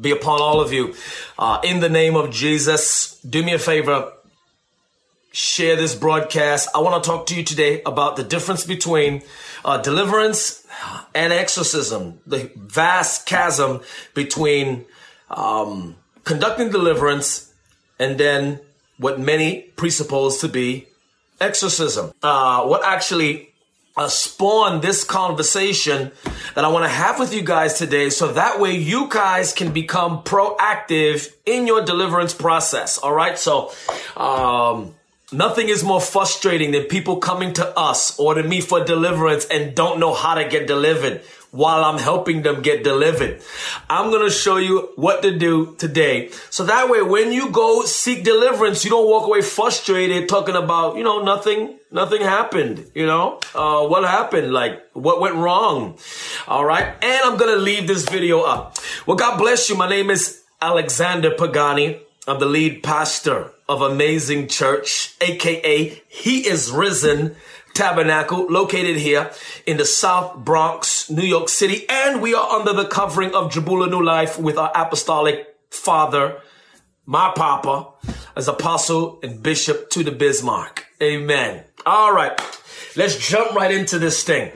be upon all of you. Uh, in the name of Jesus, do me a favor, share this broadcast. I want to talk to you today about the difference between uh, deliverance and exorcism, the vast chasm between um, conducting deliverance and then what many presuppose to be exorcism. Uh, what actually uh, spawn this conversation that I want to have with you guys today so that way you guys can become proactive in your deliverance process. All right. So, um, Nothing is more frustrating than people coming to us or to me for deliverance and don't know how to get delivered while I'm helping them get delivered. I'm going to show you what to do today. So that way, when you go seek deliverance, you don't walk away frustrated talking about, you know, nothing, nothing happened. You know, uh, what happened? Like what went wrong? All right. And I'm going to leave this video up. Well, God bless you. My name is Alexander Pagani. I'm the lead pastor of Amazing Church, aka He is Risen Tabernacle, located here in the South Bronx, New York City. And we are under the covering of Jabula New Life with our apostolic father, my papa, as apostle and bishop Tudor Bismark. Amen. All right. Let's jump right into this thing.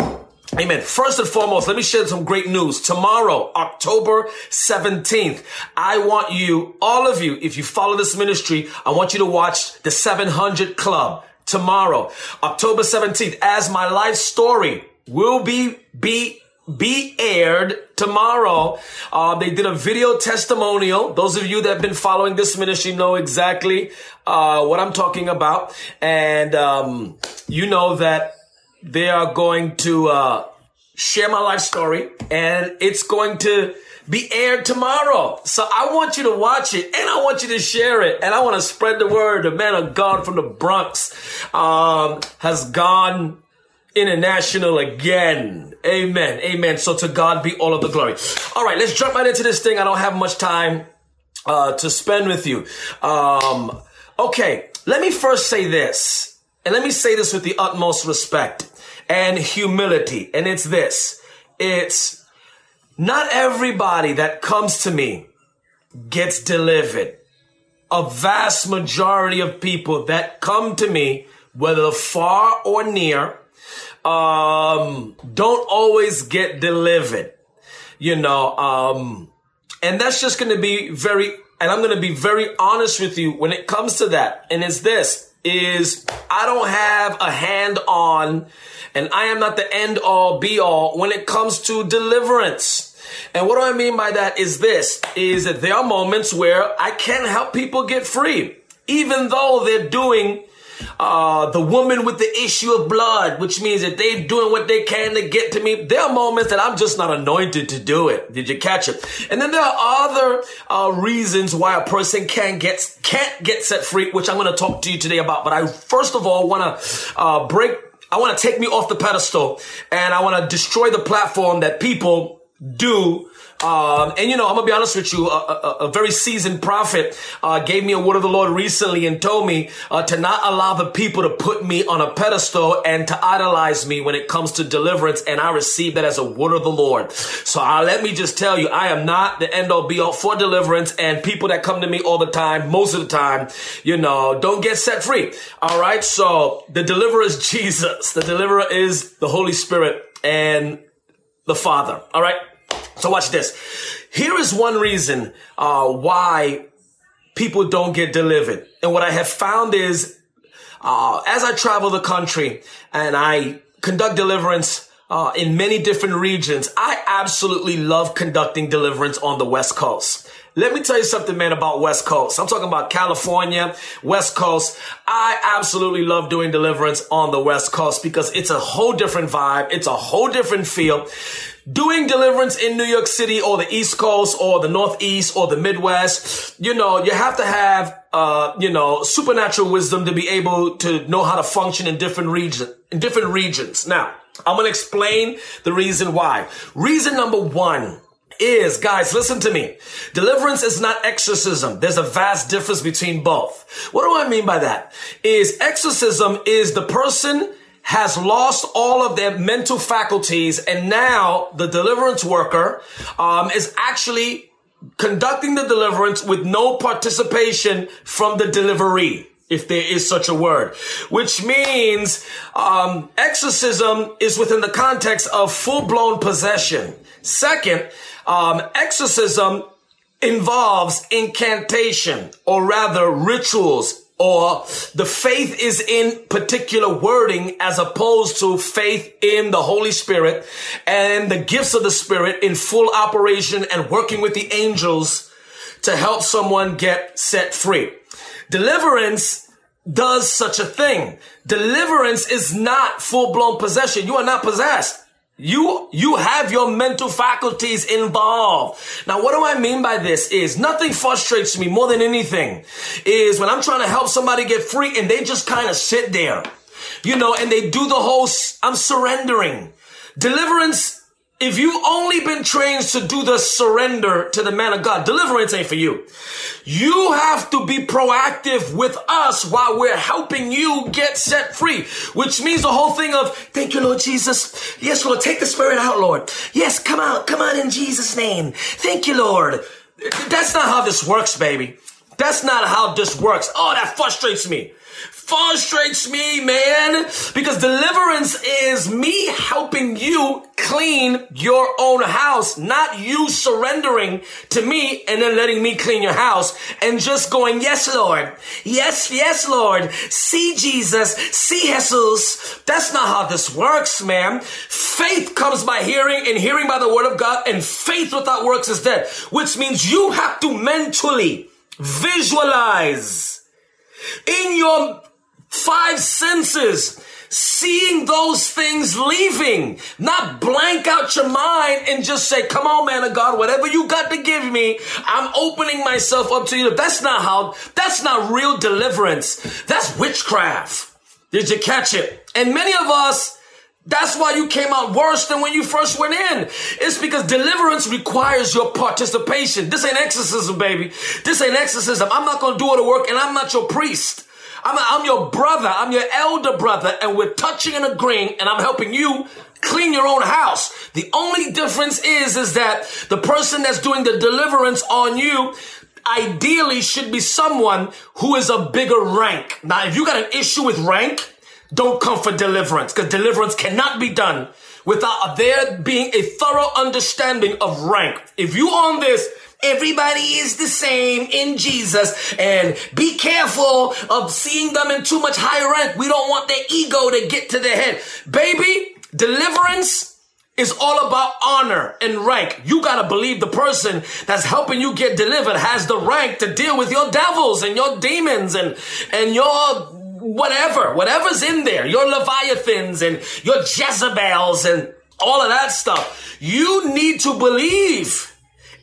Amen. First and foremost, let me share some great news. Tomorrow, October 17th, I want you, all of you, if you follow this ministry, I want you to watch the 700 Club tomorrow, October 17th, as my life story will be, be, be aired tomorrow. Uh, they did a video testimonial. Those of you that have been following this ministry know exactly, uh, what I'm talking about. And, um, you know that they are going to, uh, share my life story and it's going to, be aired tomorrow. So I want you to watch it and I want you to share it and I want to spread the word. The man of God from the Bronx, um, has gone international again. Amen. Amen. So to God be all of the glory. All right. Let's jump right into this thing. I don't have much time, uh, to spend with you. Um, okay. Let me first say this and let me say this with the utmost respect and humility. And it's this. It's not everybody that comes to me gets delivered. A vast majority of people that come to me, whether far or near, um, don't always get delivered. You know, um, and that's just going to be very, and I'm going to be very honest with you when it comes to that. And it's this is I don't have a hand on and I am not the end all be all when it comes to deliverance. And what do I mean by that is this, is that there are moments where I can help people get free, even though they're doing uh, the woman with the issue of blood, which means that they're doing what they can to get to me. There are moments that I'm just not anointed to do it. Did you catch it? And then there are other uh, reasons why a person can get can't get set free, which I'm going to talk to you today about. But I first of all want to uh, break. I want to take me off the pedestal, and I want to destroy the platform that people do um, and you know, I'm gonna be honest with you. A, a, a very seasoned prophet uh, gave me a word of the Lord recently and told me uh, to not allow the people to put me on a pedestal and to idolize me when it comes to deliverance. And I received that as a word of the Lord. So uh, let me just tell you, I am not the end all be all for deliverance. And people that come to me all the time, most of the time, you know, don't get set free. All right. So the deliverer is Jesus. The deliverer is the Holy Spirit and the Father. All right. So watch this. Here is one reason uh, why people don't get delivered. And what I have found is, uh, as I travel the country and I conduct deliverance uh, in many different regions, I absolutely love conducting deliverance on the West Coast. Let me tell you something, man, about West Coast. I'm talking about California, West Coast. I absolutely love doing deliverance on the West Coast because it's a whole different vibe. It's a whole different feel doing deliverance in New York City or the East Coast or the Northeast or the Midwest, you know, you have to have, uh, you know, supernatural wisdom to be able to know how to function in different regions, in different regions. Now, I'm going to explain the reason why. Reason number one is, guys, listen to me. Deliverance is not exorcism. There's a vast difference between both. What do I mean by that? Is exorcism is the person has lost all of their mental faculties and now the deliverance worker um, is actually conducting the deliverance with no participation from the delivery if there is such a word, which means um, exorcism is within the context of full blown possession. Second, um, exorcism involves incantation or rather rituals or the faith is in particular wording as opposed to faith in the Holy Spirit and the gifts of the Spirit in full operation and working with the angels to help someone get set free. Deliverance does such a thing. Deliverance is not full blown possession. You are not possessed. You, you have your mental faculties involved. Now, what do I mean by this is nothing frustrates me more than anything is when I'm trying to help somebody get free and they just kind of sit there, you know, and they do the whole, I'm surrendering. Deliverance if you've only been trained to do the surrender to the man of God, deliverance ain't for you. You have to be proactive with us while we're helping you get set free, which means the whole thing of, thank you, Lord Jesus. Yes, Lord, take the spirit out, Lord. Yes, come out, come on in Jesus' name. Thank you, Lord. That's not how this works, baby. That's not how this works. Oh, that frustrates me frustrates me, man, because deliverance is me helping you clean your own house, not you surrendering to me and then letting me clean your house and just going, yes, Lord. Yes, yes, Lord. See Jesus. See Jesus. That's not how this works, man. Faith comes by hearing and hearing by the word of God and faith without works is dead, which means you have to mentally visualize in your five senses, seeing those things leaving, not blank out your mind and just say, come on, man of God, whatever you got to give me, I'm opening myself up to you. That's not how, that's not real deliverance. That's witchcraft. Did you catch it? And many of us, that's why you came out worse than when you first went in. It's because deliverance requires your participation. This ain't exorcism, baby. This ain't exorcism. I'm not going to do all the work and I'm not your priest. I'm, I'm your brother. I'm your elder brother and we're touching and agreeing and I'm helping you clean your own house. The only difference is, is that the person that's doing the deliverance on you ideally should be someone who is a bigger rank. Now, if you got an issue with rank, don't come for deliverance because deliverance cannot be done without there being a thorough understanding of rank. If you on this, Everybody is the same in Jesus and be careful of seeing them in too much higher rank. We don't want their ego to get to the head. Baby, deliverance is all about honor and rank. You gotta believe the person that's helping you get delivered has the rank to deal with your devils and your demons and, and your whatever, whatever's in there, your Leviathans and your Jezebels and all of that stuff. You need to believe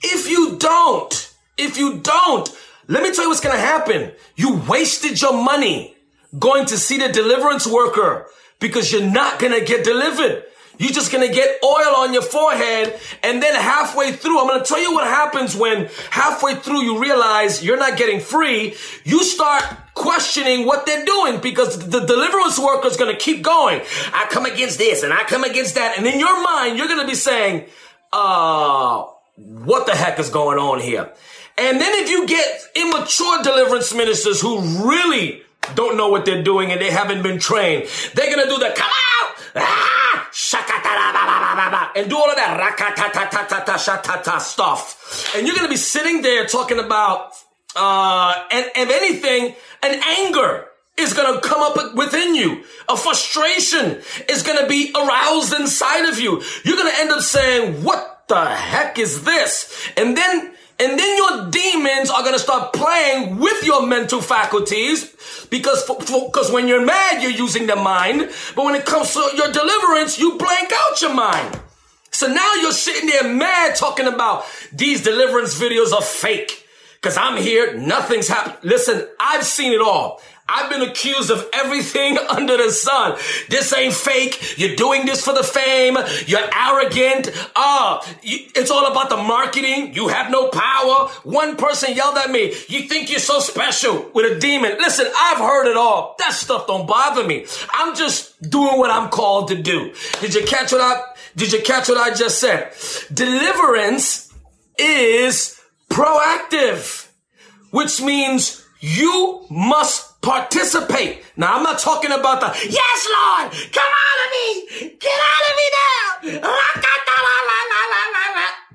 if you don't, if you don't, let me tell you what's going to happen. You wasted your money going to see the deliverance worker because you're not going to get delivered. You're just gonna get oil on your forehead, and then halfway through, I'm gonna tell you what happens when halfway through you realize you're not getting free. You start questioning what they're doing because the deliverance worker is gonna keep going. I come against this and I come against that, and in your mind, you're gonna be saying, uh, what the heck is going on here? And then if you get immature deliverance ministers who really don't know what they're doing and they haven't been trained, they're gonna do the come out, ah, and do all of that stuff. And you're gonna be sitting there talking about, uh, and if anything, an anger is going to come up within you. A frustration is going to be aroused inside of you. You're going to end up saying, what the heck is this? And then and then your demons are going to start playing with your mental faculties because because when you're mad, you're using the mind. But when it comes to your deliverance, you blank out your mind. So now you're sitting there mad talking about these deliverance videos are fake. Cause I'm here, nothing's happened. Listen, I've seen it all. I've been accused of everything under the sun. This ain't fake. You're doing this for the fame. You're arrogant. Ah, it's all about the marketing. You have no power. One person yelled at me. You think you're so special with a demon. Listen, I've heard it all. That stuff don't bother me. I'm just doing what I'm called to do. Did you catch what I, did you catch what I just said? Deliverance is proactive, which means you must Participate. Now, I'm not talking about the, yes, Lord, come out of me. Get out of me now.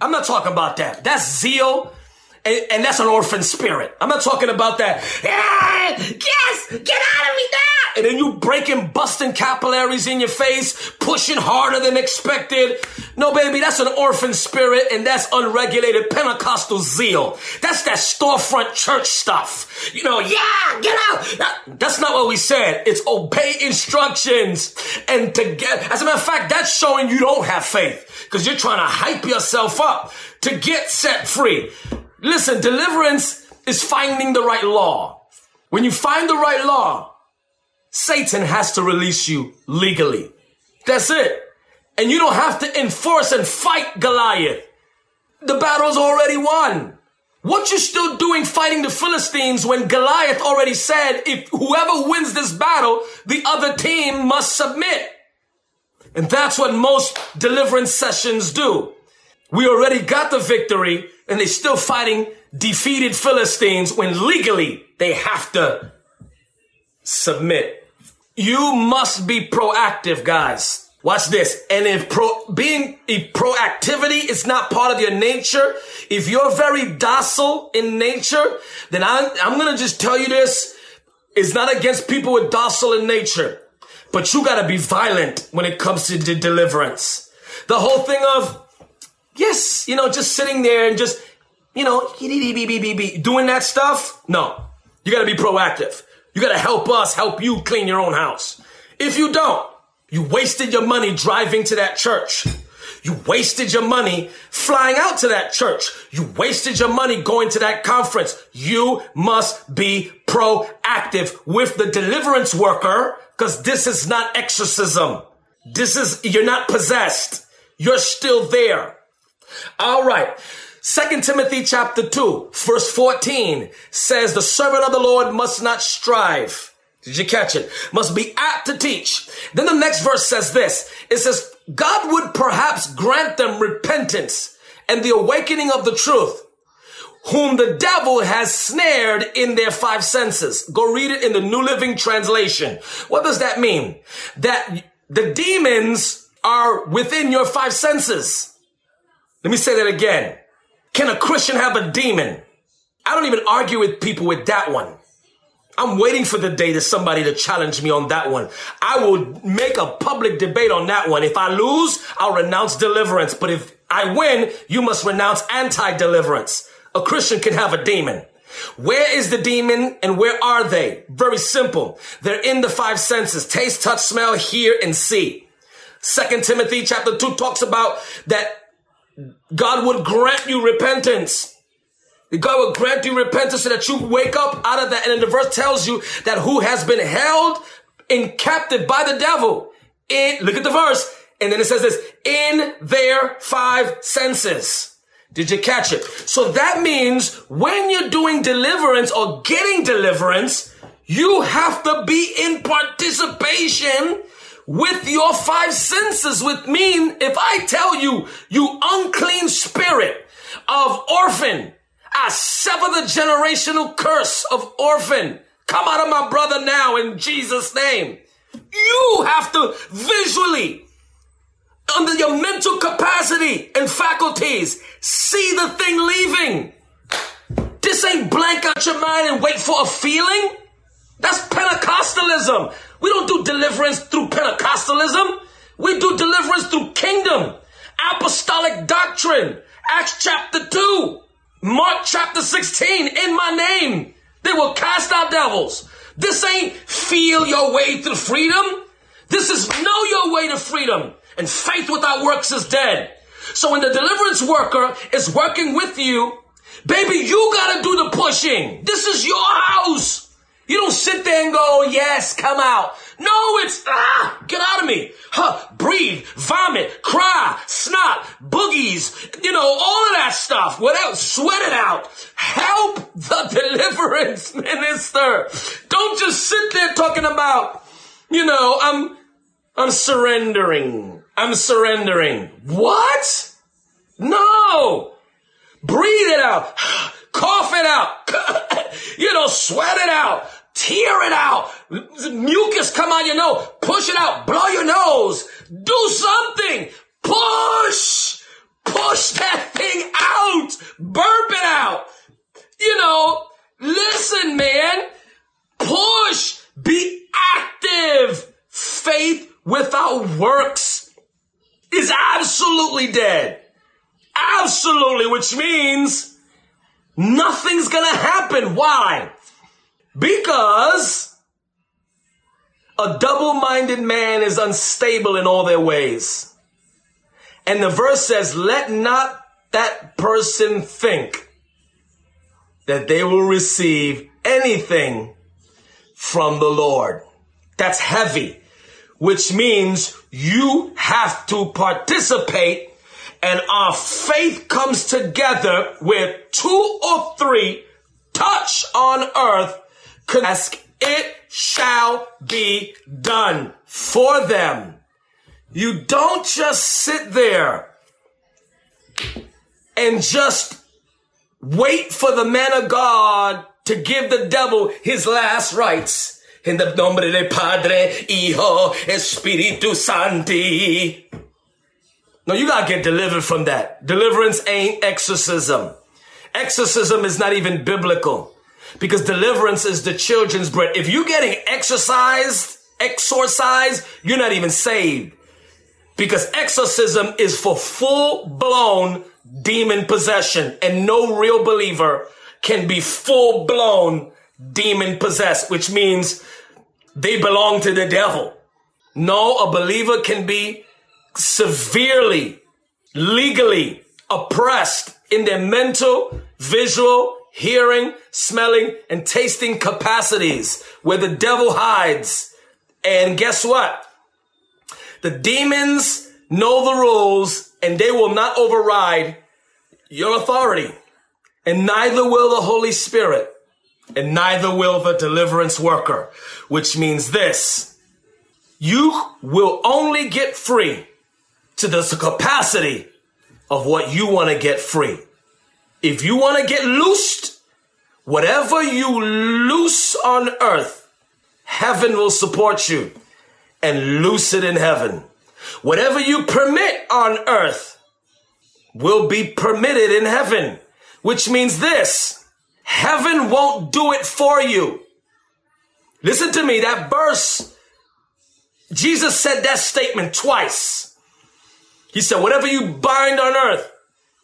I'm not talking about that. That's zeal. And, and that's an orphan spirit. I'm not talking about that. Yes, get out of me now and then you breaking, busting capillaries in your face, pushing harder than expected. No, baby, that's an orphan spirit and that's unregulated Pentecostal zeal. That's that storefront church stuff. You know, yeah, get out. That's not what we said. It's obey instructions and to get, as a matter of fact, that's showing you don't have faith because you're trying to hype yourself up to get set free. Listen, deliverance is finding the right law. When you find the right law, Satan has to release you legally. That's it. And you don't have to enforce and fight Goliath. The battle's already won. What you still doing fighting the Philistines when Goliath already said, if whoever wins this battle, the other team must submit. And that's what most deliverance sessions do. We already got the victory and they're still fighting defeated Philistines when legally they have to submit. You must be proactive, guys. Watch this. And if pro, being, if proactivity is not part of your nature, if you're very docile in nature, then I, I'm going to just tell you this. It's not against people with docile in nature, but you got to be violent when it comes to the deliverance. The whole thing of, yes, you know, just sitting there and just, you know, doing that stuff. No, you got to be proactive. You gotta help us help you clean your own house. If you don't, you wasted your money driving to that church. You wasted your money flying out to that church. You wasted your money going to that conference. You must be proactive with the deliverance worker because this is not exorcism. This is, you're not possessed. You're still there. All right. Second Timothy chapter 2, verse 14 says the servant of the Lord must not strive. Did you catch it? Must be apt to teach. Then the next verse says this. It says, God would perhaps grant them repentance and the awakening of the truth, whom the devil has snared in their five senses. Go read it in the New Living Translation. What does that mean? That the demons are within your five senses. Let me say that again. Can a Christian have a demon? I don't even argue with people with that one. I'm waiting for the day that somebody to challenge me on that one. I will make a public debate on that one. If I lose, I'll renounce deliverance. But if I win, you must renounce anti-deliverance. A Christian can have a demon. Where is the demon and where are they? Very simple. They're in the five senses. Taste, touch, smell, hear, and see. Second Timothy chapter two talks about that God would grant you repentance. God will grant you repentance so that you wake up out of that. And then the verse tells you that who has been held in captive by the devil in, look at the verse, And then it says this, in their five senses. Did you catch it? So that means when you're doing deliverance or getting deliverance, you have to be in participation with your five senses, which mean if I tell you, you unclean spirit of orphan, I sever the generational curse of orphan. Come out of my brother now in Jesus' name. You have to visually, under your mental capacity and faculties, see the thing leaving. This ain't blank out your mind and wait for a feeling. That's Pentecostalism. We don't do deliverance through Pentecostalism. We do deliverance through kingdom, apostolic doctrine, Acts chapter 2, Mark chapter 16, in my name. They will cast out devils. This ain't feel your way to freedom. This is know your way to freedom. And faith without works is dead. So when the deliverance worker is working with you, baby, you gotta do the pushing. This is your house. You don't sit there and go, yes, come out. No, it's, ah, get out of me. Huh, breathe, vomit, cry, snot, boogies, you know, all of that stuff. Whatever, sweat it out. Help the deliverance minister. Don't just sit there talking about, you know, I'm, I'm surrendering. I'm surrendering. What? No. Breathe it out. Cough it out. you know, sweat it out. Tear it out. Mucus come out your nose. Push it out. Blow your nose. Do something. Push. Push that thing out. Burp it out. You know, listen, man. Push. Be active. Faith without works is absolutely dead. Absolutely, which means nothing's gonna happen. Why? Because a double-minded man is unstable in all their ways. And the verse says, let not that person think that they will receive anything from the Lord. That's heavy, which means you have to participate and our faith comes together where two or three touch on earth ask, it shall be done for them. You don't just sit there and just wait for the man of God to give the devil his last rites. In the nombre de Padre, Hijo, Espíritu Santi. No, you gotta get delivered from that. Deliverance ain't exorcism. Exorcism is not even biblical because deliverance is the children's bread. If you're getting exercised, exorcised, you're not even saved because exorcism is for full blown demon possession and no real believer can be full blown demon possessed, which means they belong to the devil. No, a believer can be severely, legally oppressed in their mental, visual, hearing, smelling, and tasting capacities where the devil hides. And guess what? The demons know the rules and they will not override your authority. And neither will the Holy Spirit and neither will the deliverance worker, which means this. You will only get free to the capacity of what you want to get free. If you want to get loosed, whatever you loose on earth, heaven will support you and loose it in heaven. Whatever you permit on earth will be permitted in heaven, which means this, heaven won't do it for you. Listen to me, that verse, Jesus said that statement twice. He said, whatever you bind on earth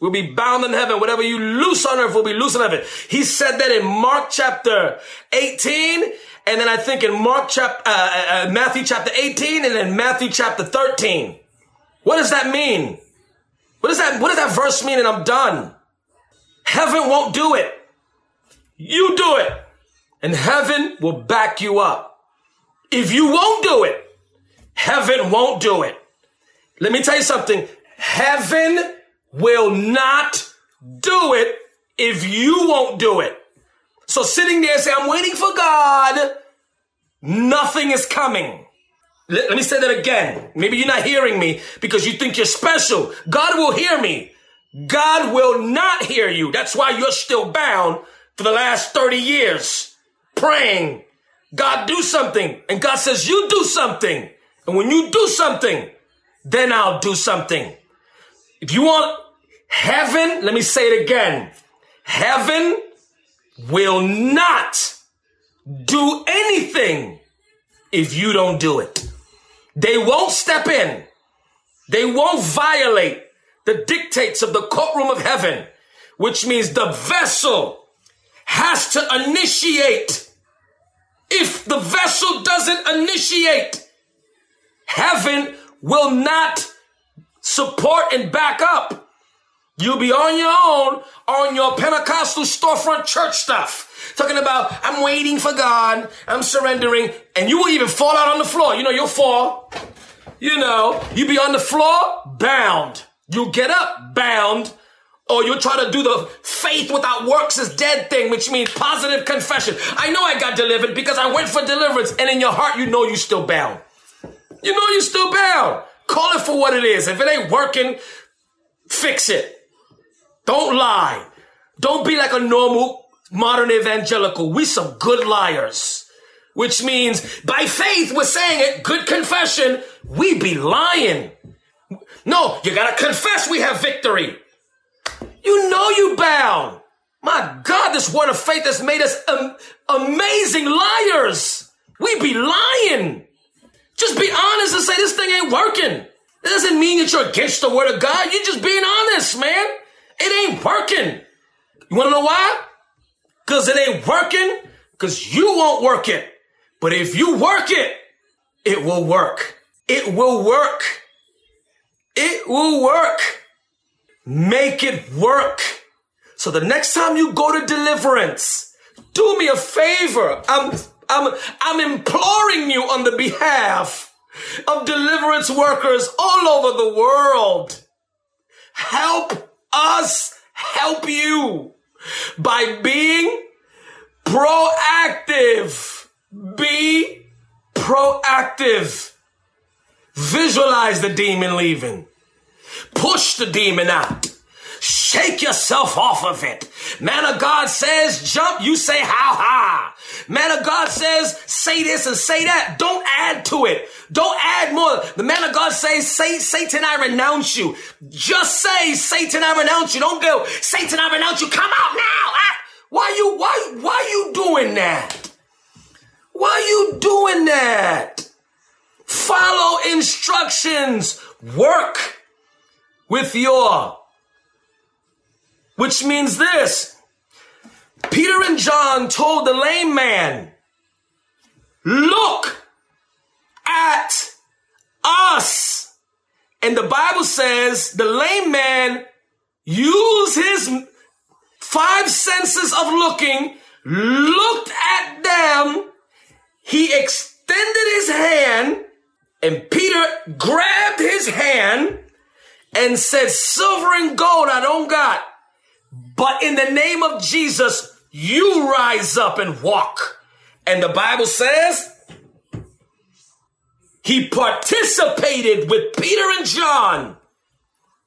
will be bound in heaven. Whatever you loose on earth will be loose in heaven. He said that in Mark chapter 18. And then I think in Mark chapter, uh, uh, uh, Matthew chapter 18 and then Matthew chapter 13. What does that mean? What does that, what does that verse mean? And I'm done. Heaven won't do it. You do it. And heaven will back you up. If you won't do it, heaven won't do it. Let me tell you something. Heaven will not do it if you won't do it. So sitting there saying, I'm waiting for God, nothing is coming. Let, let me say that again. Maybe you're not hearing me because you think you're special. God will hear me. God will not hear you. That's why you're still bound for the last 30 years praying. God do something. And God says, you do something. And when you do something, then I'll do something. If you want heaven, let me say it again. Heaven will not do anything if you don't do it. They won't step in. They won't violate the dictates of the courtroom of heaven, which means the vessel has to initiate. If the vessel doesn't initiate, heaven will not support and back up. You'll be on your own on your Pentecostal storefront church stuff. Talking about, I'm waiting for God, I'm surrendering, and you will even fall out on the floor. You know, you'll fall. You know, you'll be on the floor, bound. You'll get up, bound. Or you'll try to do the faith without works is dead thing, which means positive confession. I know I got delivered because I went for deliverance, and in your heart, you know you're still bound. You know you're still bound. Call it for what it is. If it ain't working, fix it. Don't lie. Don't be like a normal modern evangelical. We some good liars. Which means by faith, we're saying it, good confession, we be lying. No, you gotta confess we have victory. You know you bound. My God, this word of faith has made us am- amazing liars. We be lying. Just be honest and say this thing ain't working. That doesn't mean that you're against the word of God. You're just being honest, man. It ain't working. You want to know why? Because it ain't working because you won't work it. But if you work it, it will work. It will work. It will work. Make it work. So the next time you go to deliverance, do me a favor. I'm, I'm, I'm imploring you on the behalf of deliverance workers all over the world. Help us help you by being proactive. Be proactive. Visualize the demon leaving. Push the demon out. Shake yourself off of it. Man of God says jump, you say how ha. Man of God says say this and say that. Don't add to it. Don't add more. The man of God says, say, Satan, I renounce you. Just say, Satan, I renounce you. Don't go, Satan, I renounce you. Come out now. Ah, why you, why, why you doing that? Why are you doing that? Follow instructions. Work with your which means this. Peter and John told the lame man, look at us. And the Bible says the lame man used his five senses of looking, looked at them. He extended his hand and Peter grabbed his hand and said, silver and gold I don't got but in the name of Jesus, you rise up and walk. And the Bible says he participated with Peter and John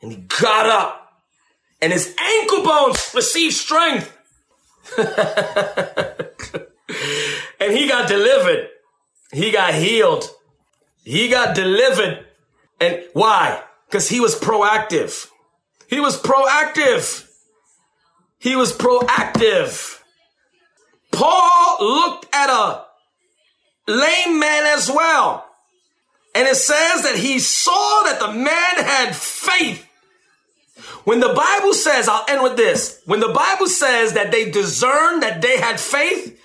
and he got up and his ankle bones received strength. and he got delivered. He got healed. He got delivered. And why? Because he was proactive. He was proactive. He was proactive. Paul looked at a lame man as well. And it says that he saw that the man had faith. When the Bible says, I'll end with this. When the Bible says that they discerned that they had faith,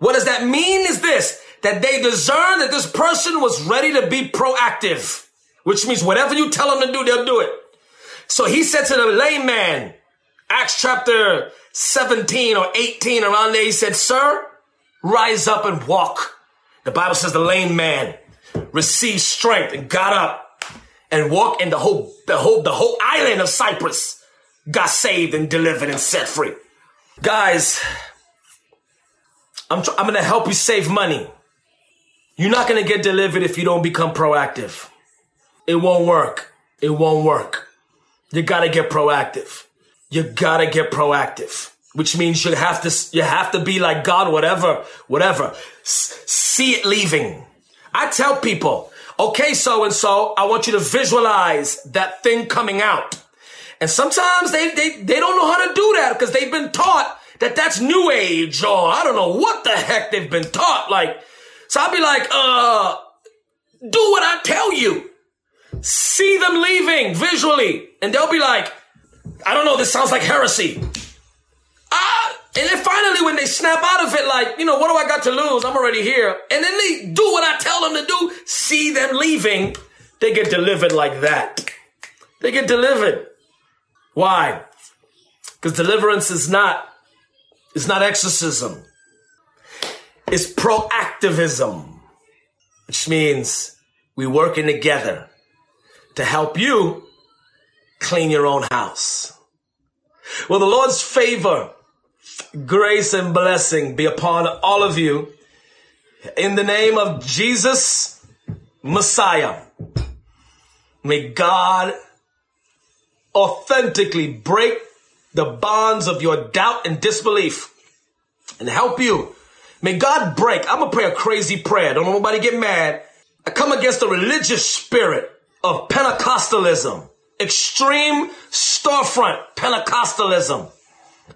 what does that mean is this, that they discerned that this person was ready to be proactive, which means whatever you tell them to do, they'll do it. So he said to the lame man, Acts chapter 17 or 18 around there, he said, Sir, rise up and walk. The Bible says the lame man received strength and got up and walk and the whole the whole the whole island of Cyprus got saved and delivered and set free. Guys, I'm tr- I'm going to help you save money. You're not going to get delivered if you don't become proactive. It won't work. It won't work. You got to get proactive. You got to get proactive, which means you have to you have to be like God whatever, whatever. S- see it leaving. I tell people, okay, so and so, I want you to visualize that thing coming out. And sometimes they, they, they don't know how to do that because they've been taught that that's new age or I don't know what the heck they've been taught. Like, so I'll be like, uh, do what I tell you. See them leaving visually. And they'll be like, I don't know, this sounds like heresy. Ah, and then finally, when they snap out of it, like, you know, what do I got to lose? I'm already here. And then they do what I tell them to do, see them leaving. They get delivered like that. They get delivered. Why? Because deliverance is not, it's not exorcism. It's proactivism, which means we working together to help you clean your own house. Well, the Lord's favor grace and blessing be upon all of you in the name of Jesus Messiah. May God authentically break the bonds of your doubt and disbelief and help you. May God break. I'm going to pray a crazy prayer. Don't nobody get mad. I come against the religious spirit of Pentecostalism, extreme storefront Pentecostalism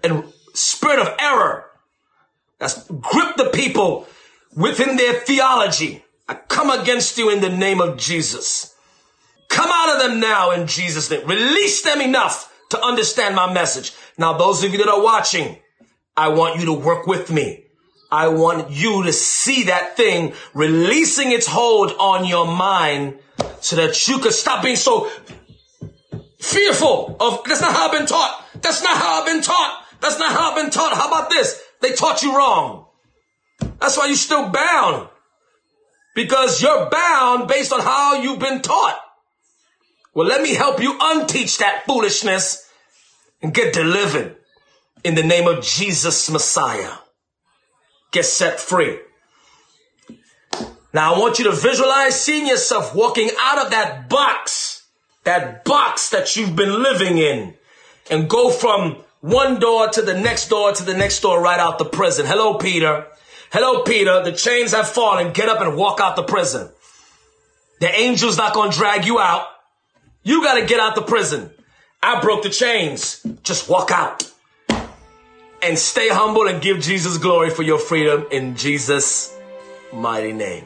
and spirit of error that's gripped the people within their theology. I come against you in the name of Jesus. Come out of them now in Jesus' name. Release them enough to understand my message. Now, those of you that are watching, I want you to work with me. I want you to see that thing releasing its hold on your mind so that you could stop being so fearful of, that's not how I've been taught. That's not how I've been taught. That's not how I've been taught. How about this? They taught you wrong. That's why you're still bound. Because you're bound based on how you've been taught. Well, let me help you unteach that foolishness and get delivered in the name of Jesus Messiah. Get set free. Now I want you to visualize seeing yourself walking out of that box, that box that you've been living in and go from one door to the next door to the next door right out the prison. Hello, Peter. Hello, Peter. The chains have fallen. Get up and walk out the prison. The angel's not going to drag you out. You got to get out the prison. I broke the chains. Just walk out and stay humble and give Jesus glory for your freedom in Jesus' mighty name.